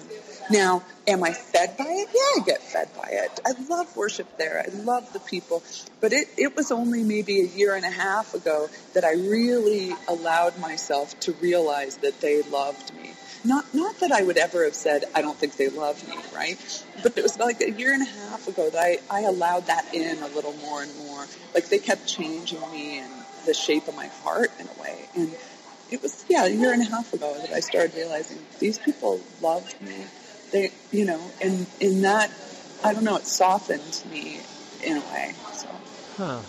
Now, am I fed by it? Yeah, I get fed by it. I love worship there. I love the people. But it, it was only maybe a year and a half ago that I really allowed myself to realize that they loved me. Not, not that I would ever have said, I don't think they love me, right? But it was like a year and a half ago that I, I allowed that in a little more and more. Like they kept changing me and the shape of my heart in a way. And it was yeah a year and a half ago that I started realizing these people loved me. They you know and in that I don't know it softened me in a way. So. Huh.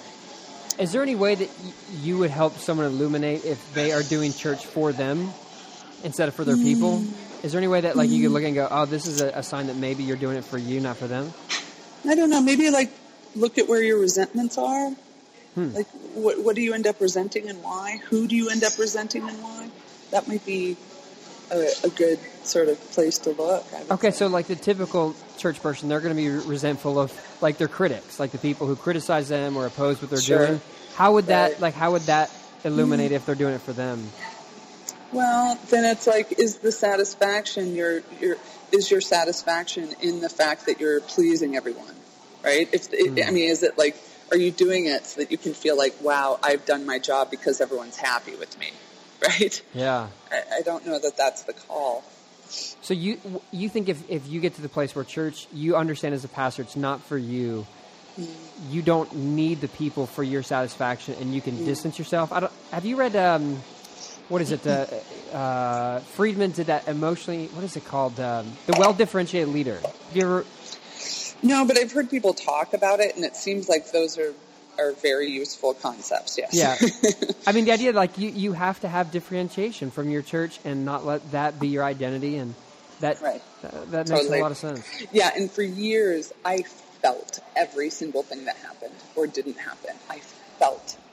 Is there any way that y- you would help someone illuminate if they are doing church for them instead of for their mm. people? Is there any way that like mm. you could look and go, oh, this is a, a sign that maybe you're doing it for you, not for them? I don't know. Maybe like look at where your resentments are Hmm. Like, what, what do you end up resenting and why? Who do you end up resenting and why? That might be a, a good sort of place to look. Okay, say. so like the typical church person, they're going to be resentful of like their critics, like the people who criticize them or oppose what they're sure. doing. How would that right. like? How would that illuminate mm if they're doing it for them? Well, then it's like, is the satisfaction your your is your satisfaction in the fact that you're pleasing everyone, right? If mm I mean, is it like are you doing it so that you can feel like, wow, I've done my job because everyone's happy with me, right? Yeah. I, I don't know that that's the call. So you you think if, if you get to the place where church, you understand as a pastor, it's not for you. Mm. You don't need the people for your satisfaction, and you can mm. distance yourself. I don't, have you read um, what is it? Uh, uh, Friedman did that emotionally. What is it called? Um, the well differentiated leader. Have you ever no, but I've heard people talk about it, and it seems like those are are very useful concepts. Yes. Yeah. I mean, the idea like you you have to have differentiation from your church and not let that be your identity, and that right. that, that makes a lot of sense. Yeah, and for years I felt every single thing that happened or didn't happen. I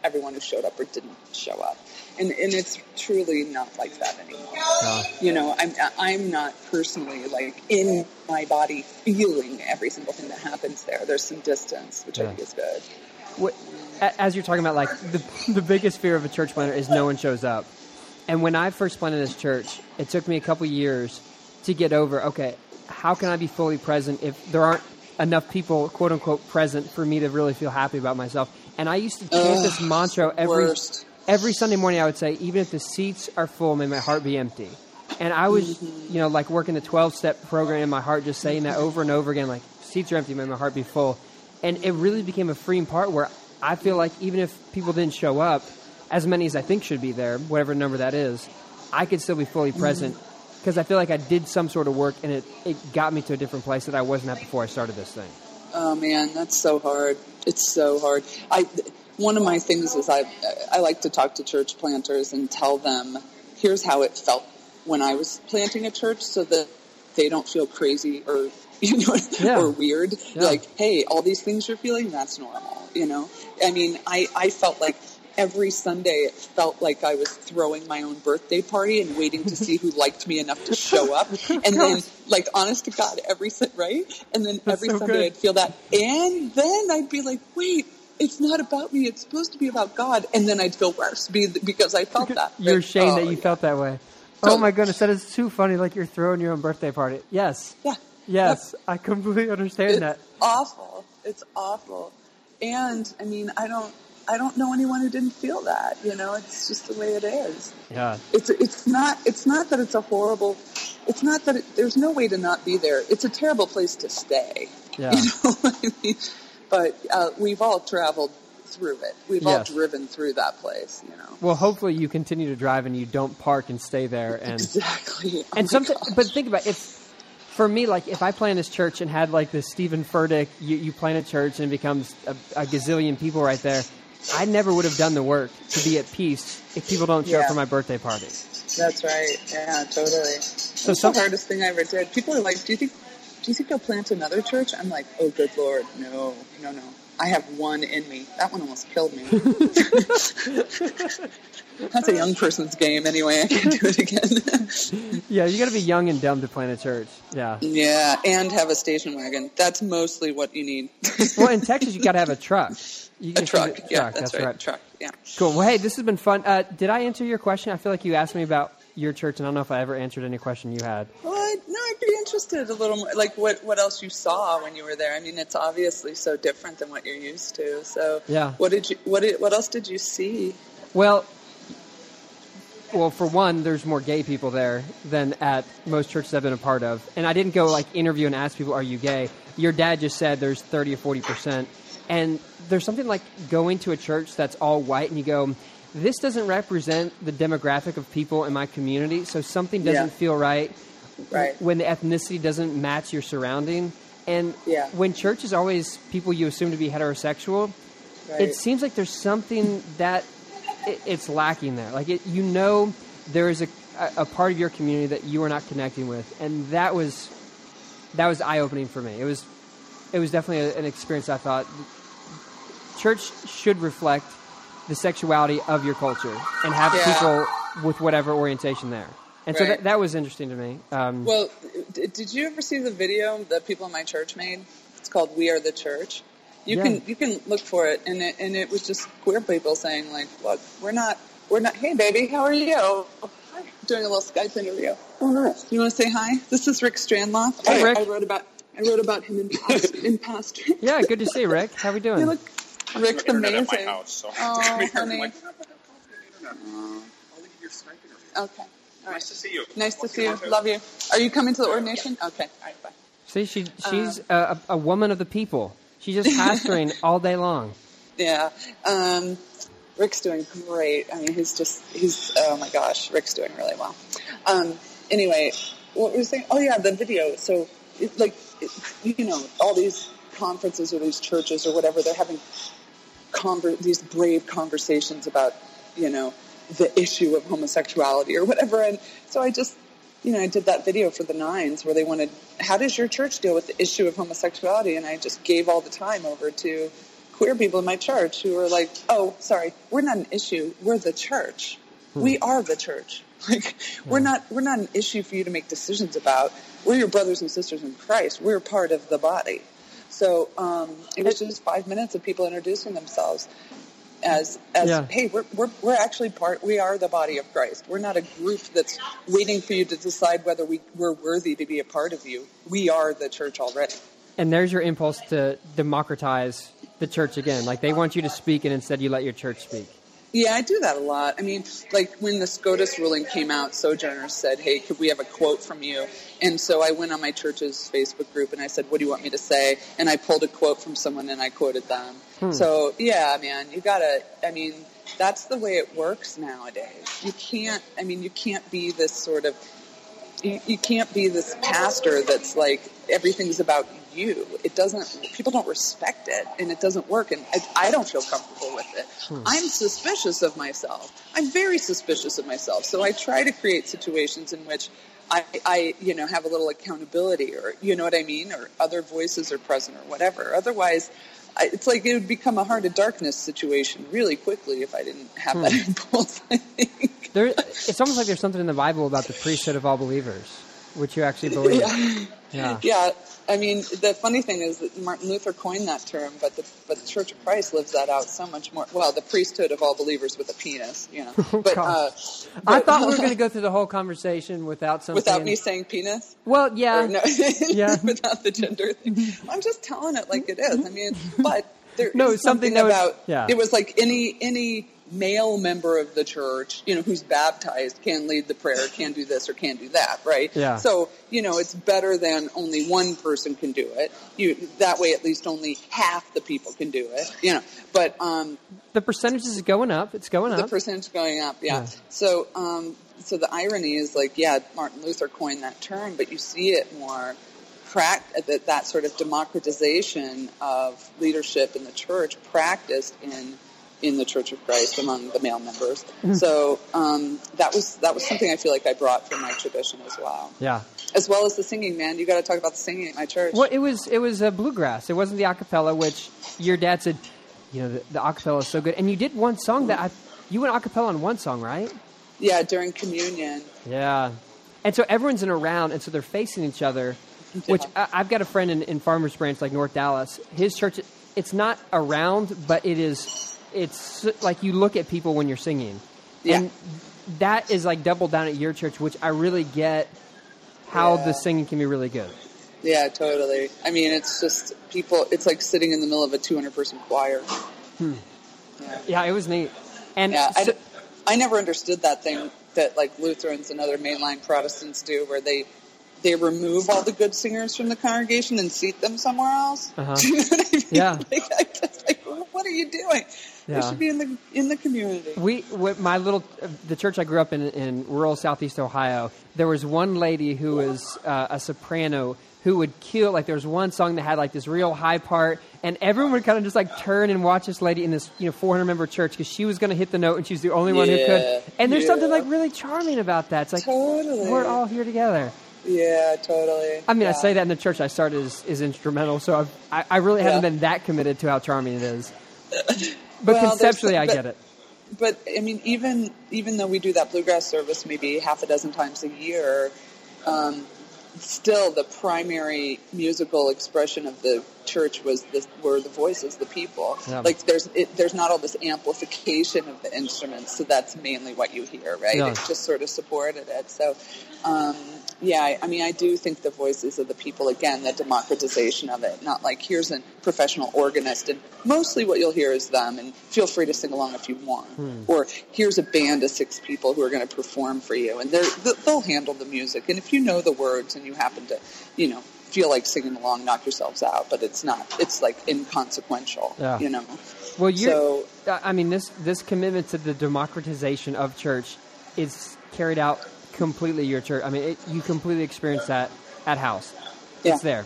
everyone who showed up or didn't show up and and it's truly not like that anymore. Uh, you know, I'm I'm not personally like in my body feeling every single thing that happens there. There's some distance, which yeah. I think is good. What, as you're talking about, like the the biggest fear of a church planter is no one shows up. And when I first planted this church, it took me a couple years to get over. Okay, how can I be fully present if there aren't enough people, quote unquote, present for me to really feel happy about myself? And I used to chant Ugh, this mantra every worst every Sunday morning I would say, even if the seats are full, may my heart be empty. And I was, mm-hmm. you know, like working the 12 step program in my heart, just saying that over and over again, like, seats are empty, may my heart be full. And it really became a freeing part where I feel like even if people didn't show up, as many as I think should be there, whatever number that is, I could still be fully mm-hmm. present because mm-hmm. I feel like I did some sort of work and it, it got me to a different place that I wasn't at before I started this thing. Oh man, that's so hard. It's so hard. I one of my things is I I like to talk to church planters and tell them here's how it felt when I was planting a church, so that they don't feel crazy or you know yeah. or weird. Yeah. Like, hey, all these things you're feeling, that's normal. You know, I mean, I I felt like every Sunday it felt like I was throwing my own birthday party and waiting to see who liked me enough to show up. And then, like, honest to God, every Sunday, right, and then That's every so Sunday good. I'd feel that, and then I'd be like, wait, it's not about me. It's supposed to be about God. And then I'd feel worse because I felt that. You're ashamed oh, that you yeah. felt that way. Oh my goodness, that is too funny. Like you're throwing your own birthday party. Yes. Yeah. Yes, yeah. I completely understand that. it's that. Awful. It's awful. And I mean, I don't. I don't know anyone who didn't feel that. You know, it's just the way it is. Yeah. It's it's not it's not that it's a horrible. It's not that it, there's no way to not be there. It's a terrible place to stay. Yeah. You know I mean? But uh, we've all traveled through it. We've all driven through that place. You know. Well, hopefully you continue to drive and you don't park and stay there. And Exactly. Oh and sometimes, gosh. but think about it, it's for me. Like if I plan this church and had like this Steven Furtick, you, you plan a church and it becomes a, a gazillion people right there. I never would have done the work to be at peace if people don't show up for my birthday party. That's right. Yeah, totally. So That's some- the hardest thing I ever did. People are like, "Do you think? Do you think you'll plant another church?" I'm like, "Oh, good lord, no, no, no. I have one in me. That one almost killed me." That's a young person's game, anyway. I can do it again. Yeah, you got to be young and dumb to plan a church. Yeah. yeah, and have a station wagon. That's mostly what you need. Well, in Texas, you got to have a truck. You a can truck. fit- Yeah, truck, that's, right. Truck. Yeah. Cool. Well, hey, this has been fun. Uh, did I answer your question? I feel like you asked me about your church, and I don't know if I ever answered any question you had. Well, I, no, I'd be interested a little more, like what what else you saw when you were there. I mean, it's obviously so different than what you're used to. So, Yeah. What did you what did, what else did you see? Well, well, for one, there's more gay people there than at most churches I've been a part of, and I didn't go like interview and ask people, "Are you gay?" Your dad just said there's 30 or 40 percent, and there's something like going to a church that's all white, and you go, "This doesn't represent the demographic of people in my community," so something doesn't Yeah. feel right. Right. when the ethnicity doesn't match your surrounding. And Yeah. when church is always people you assume to be heterosexual, Right. it seems like there's something that it, it's lacking there. Like it, you know, there is a, a part of your community that you are not connecting with, and that was that was eye opening for me. It was it was definitely a, an experience. I thought church should reflect the sexuality of your culture and have Yeah. people with whatever orientation there. And so that, that was interesting to me. Um, Well, d- did you ever see the video that people in my church made? It's called "We Are the Church." You Yeah. can you can look for it, and it, and it was just queer people saying like, "Look, we're not we're not. Hey, baby, how are you?" Doing a little Skype interview. Oh, nice. You want to say hi? This is Rick Strandlof. Hey, I, Rick. I wrote about I wrote about him in past in past. yeah, good to see you, Rick. How are we doing? You look, Rick's internet amazing. at my house, so Oh, honey. Like, I'll leave your Skype interview. Okay. All Nice right. to see you. Nice to We'll see you. tomorrow. Love you. Are you coming to the ordination? Okay. All right. Bye. See, she Uh, she's a, a woman of the people. She's just pastoring all day long. Yeah. Um, Rick's doing great. I mean, he's just, he's, oh my gosh, Rick's doing really well. Um, anyway, what were we saying? Oh yeah, the video. So, it, like, it, you know, all these conferences or these churches or whatever, they're having conver- these brave conversations about, you know, the issue of homosexuality or whatever. And so I just, you know, I did that video for the Nines where they wanted, how does your church deal with the issue of homosexuality? And I just gave all the time over to queer people in my church who were like, oh, sorry, we're not an issue. We're the church. Hmm. We are the church. Like, we're hmm. not, we're not an issue for you to make decisions about. We're your brothers and sisters in Christ. We're part of the body. So, um, it was just five minutes of people introducing themselves as as Yeah. hey we're, we're we're actually part we are the body of Christ. We're not a group that's waiting for you to decide whether we we're worthy to be a part of you. We are the church already. And there's your impulse to democratize the church again. Like they want you to speak, and instead you let your church speak. Yeah, I do that a lot. I mean, like when the SCOTUS ruling came out, Sojourners said, "Hey, could we have a quote from you?" And so I went on my church's Facebook group and I said, "What do you want me to say?" And I pulled a quote from someone and I quoted them. Hmm. So yeah, man, you gotta. I mean, that's the way it works nowadays. You can't. I mean, you can't be this sort of. You, you can't be this pastor that's like everything's about you. It doesn't. People don't respect it, and it doesn't work. And I, I don't feel comfortable with it. Hmm. I'm suspicious of myself. I'm very suspicious of myself. So I try to create situations in which I, I, you know, have a little accountability, or you know what I mean, or other voices are present, or whatever. Otherwise, I, it's like it would become a heart of darkness situation really quickly if I didn't have hmm. that impulse. I think. There, it's almost like there's something in the Bible about the priesthood of all believers, which you actually believe. Yeah. Yeah. Yeah, I mean, the funny thing is that Martin Luther coined that term, but the but the Church of Christ lives that out so much more. Well, the priesthood of all believers with a penis, you know. But, uh, Oh, I thought we were going to go through the whole conversation without something. without me saying penis. Well, yeah, no, Yeah. without the gender thing. I'm just telling it like it is. I mean, but there No, is something something, about yeah. it was like any any male member of the church, you know, who's baptized can lead the prayer, can do this or can do that, right? Yeah. So you know, it's better than only one person can do it. You that way, at least only half the people can do it. You know, but um, The percentage is going up. It's going up. the percentage going up, yeah. Yeah. So, um, so the irony is like, yeah, Martin Luther coined that term, but you see it more prac- that that sort of democratization of leadership in the church practiced in in the Church of Christ among the male members. Mm-hmm. So um, that was that was something I feel like I brought from my tradition as well, yeah. as well as the singing. Man, you got to talk about the singing at my church. Well, it was it was uh, bluegrass. It wasn't the acapella, which your dad said, you know, the, the acapella is so good. And you did one song that I, you went acapella on one song, right? Yeah, during communion. Yeah. And so everyone's in a round, and so they're facing each other. Which I, I've got a friend in, in Farmers Branch, like North Dallas. His church, it's not around, but it is. It's like you look at people when you're singing, Yeah. and that is like double down at your church, which I really get how Yeah. the singing can be really good. Yeah, totally. I mean, it's just people. It's like sitting in the middle of a 200 person choir. Hmm. Yeah, Yeah, it was neat. And yeah. I, so- d- I never understood that thing that like Lutherans and other mainline Protestants do, where they they remove all the good singers from the congregation and seat them somewhere else. Uh-huh. Do you know what I mean? Yeah. Like, I like, what are you doing? Yeah. They should be in the in the community. We, my little, the church I grew up in in rural southeast Ohio, there was one lady who was uh, a soprano who would kill. Like there was one song that had like this real high part, and everyone would kind of just like turn and watch this lady in this you know 400 member church because she was going to hit the note and she was the only one who could. And there's something like really charming about that. It's like Totally. we're all here together. Yeah, totally. I mean, I say that in the church I started is, is instrumental, so I've, I, I really haven't Yeah. been that committed to how charming it is. But Well, conceptually, I but- get it. but I mean, even even though we do that bluegrass service maybe half a dozen times a year, um, still the primary musical expression of the church was the were the voices, the people. Yeah. Like there's it, there's not all this amplification of the instruments, so that's mainly what you hear, right? Yeah. It just sort of supported it. So. Um, yeah, I, I mean, I do think the voices of the people, again, the democratization of it, not like here's a professional organist, and mostly what you'll hear is them, and feel free to sing along if you want. Hmm. Or here's a band of six people who are going to perform for you, and they're, they'll handle the music. And if you know the words and you happen to, you know, feel like singing along, knock yourselves out, but it's not, it's like inconsequential, Yeah. you know? Well, you So- I mean, this this commitment to the democratization of church is carried out completely. Your church. I mean, it, you completely experience that at house. Yeah. It's there.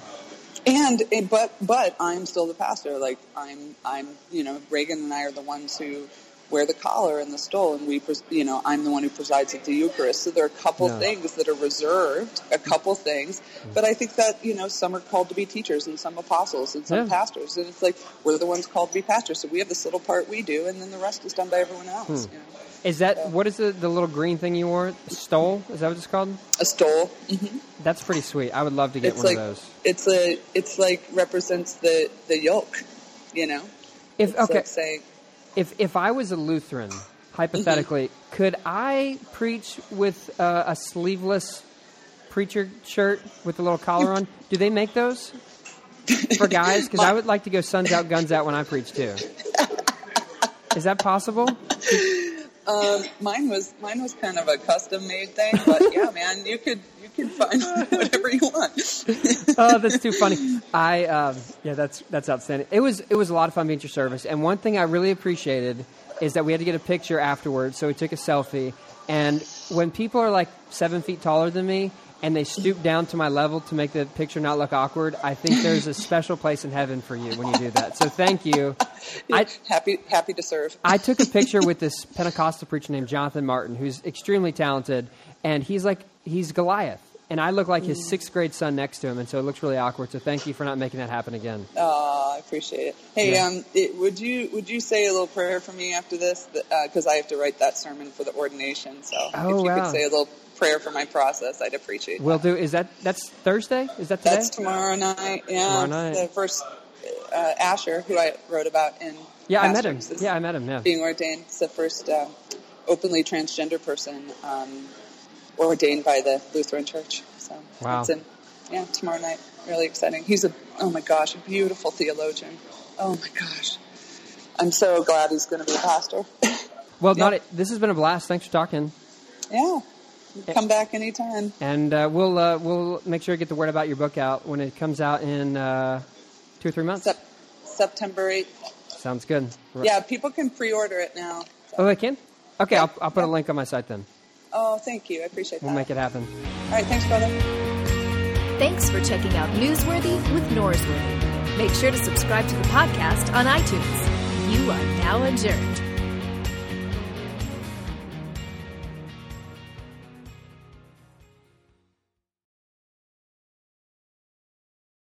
And but but I'm still the pastor. Like I'm I'm you know Reagan and I are the ones who wear the collar and the stole, and we pres- you know I'm the one who presides at the Eucharist. So there are a couple Yeah. things that are reserved, a couple things. But I think that you know some are called to be teachers and some apostles and some Yeah. pastors, and it's like we're the ones called to be pastors. So we have this little part we do, and then the rest is done by everyone else. Hmm. You know? Is that what is the the little green thing you wore? Stole? Is that what it's called? A stole. hmm That's pretty sweet. I would love to get It's one like of those. it's a it's like represents the the yoke. You know. If It's okay, like saying. If if I was a Lutheran, hypothetically, Mm-hmm. could I preach with uh, a sleeveless preacher shirt with a little collar on? Do they make those for guys? Because I would like to go suns out, guns out when I preach too. Is that possible? Um, mine was mine was kind of a custom made thing, but yeah, man, you could you could find whatever you want. oh, that's too funny. I um, yeah, that's that's outstanding. It was it was a lot of fun being at your service, and one thing I really appreciated is that we had to get a picture afterwards, so we took a selfie. And when people are like seven feet taller than me and they stoop down to my level to make the picture not look awkward, I think there's a special place in heaven for you when you do that. So thank you. I, happy happy to serve. I took a picture with this Pentecostal preacher named Jonathan Martin, who's extremely talented, and he's like he's Goliath, and I look like his sixth grade son next to him, and so it looks really awkward. So thank you for not making that happen again. Oh, I appreciate it. Hey, Yeah. um, it, would you would you say a little prayer for me after this? Because I have to write that sermon for the ordination. So Oh, if you wow. could say a little prayer for my process, I'd appreciate. Will do. Is that that's Thursday? Is that today? That's tomorrow night. Yeah, Tomorrow night. the first uh, Asher, who I wrote about in. yeah, I met him. Yeah, I met him. Yeah. being ordained. It's the first um, openly transgender person um, ordained by the Lutheran Church. So Wow. it's in, yeah, tomorrow night. Really exciting. He's a oh my gosh, a beautiful theologian. Oh my gosh. I'm so glad he's going to be a pastor. Well, Yeah. not it. This has been a blast. Thanks for talking, yeah. Come back anytime. and uh, we'll uh, we'll make sure to get the word about your book out when it comes out in uh, two or three months. Sep- September 8th. Sounds good. Yeah, people can pre-order it now. Oh, they can. Okay, Yeah. I'll, I'll put a link on my site then. Oh, thank you. I appreciate that. We'll make it happen. All right, thanks, brother. Thanks for checking out Newsworthy with Norsworthy. Make sure to subscribe to the podcast on iTunes. You are now adjourned.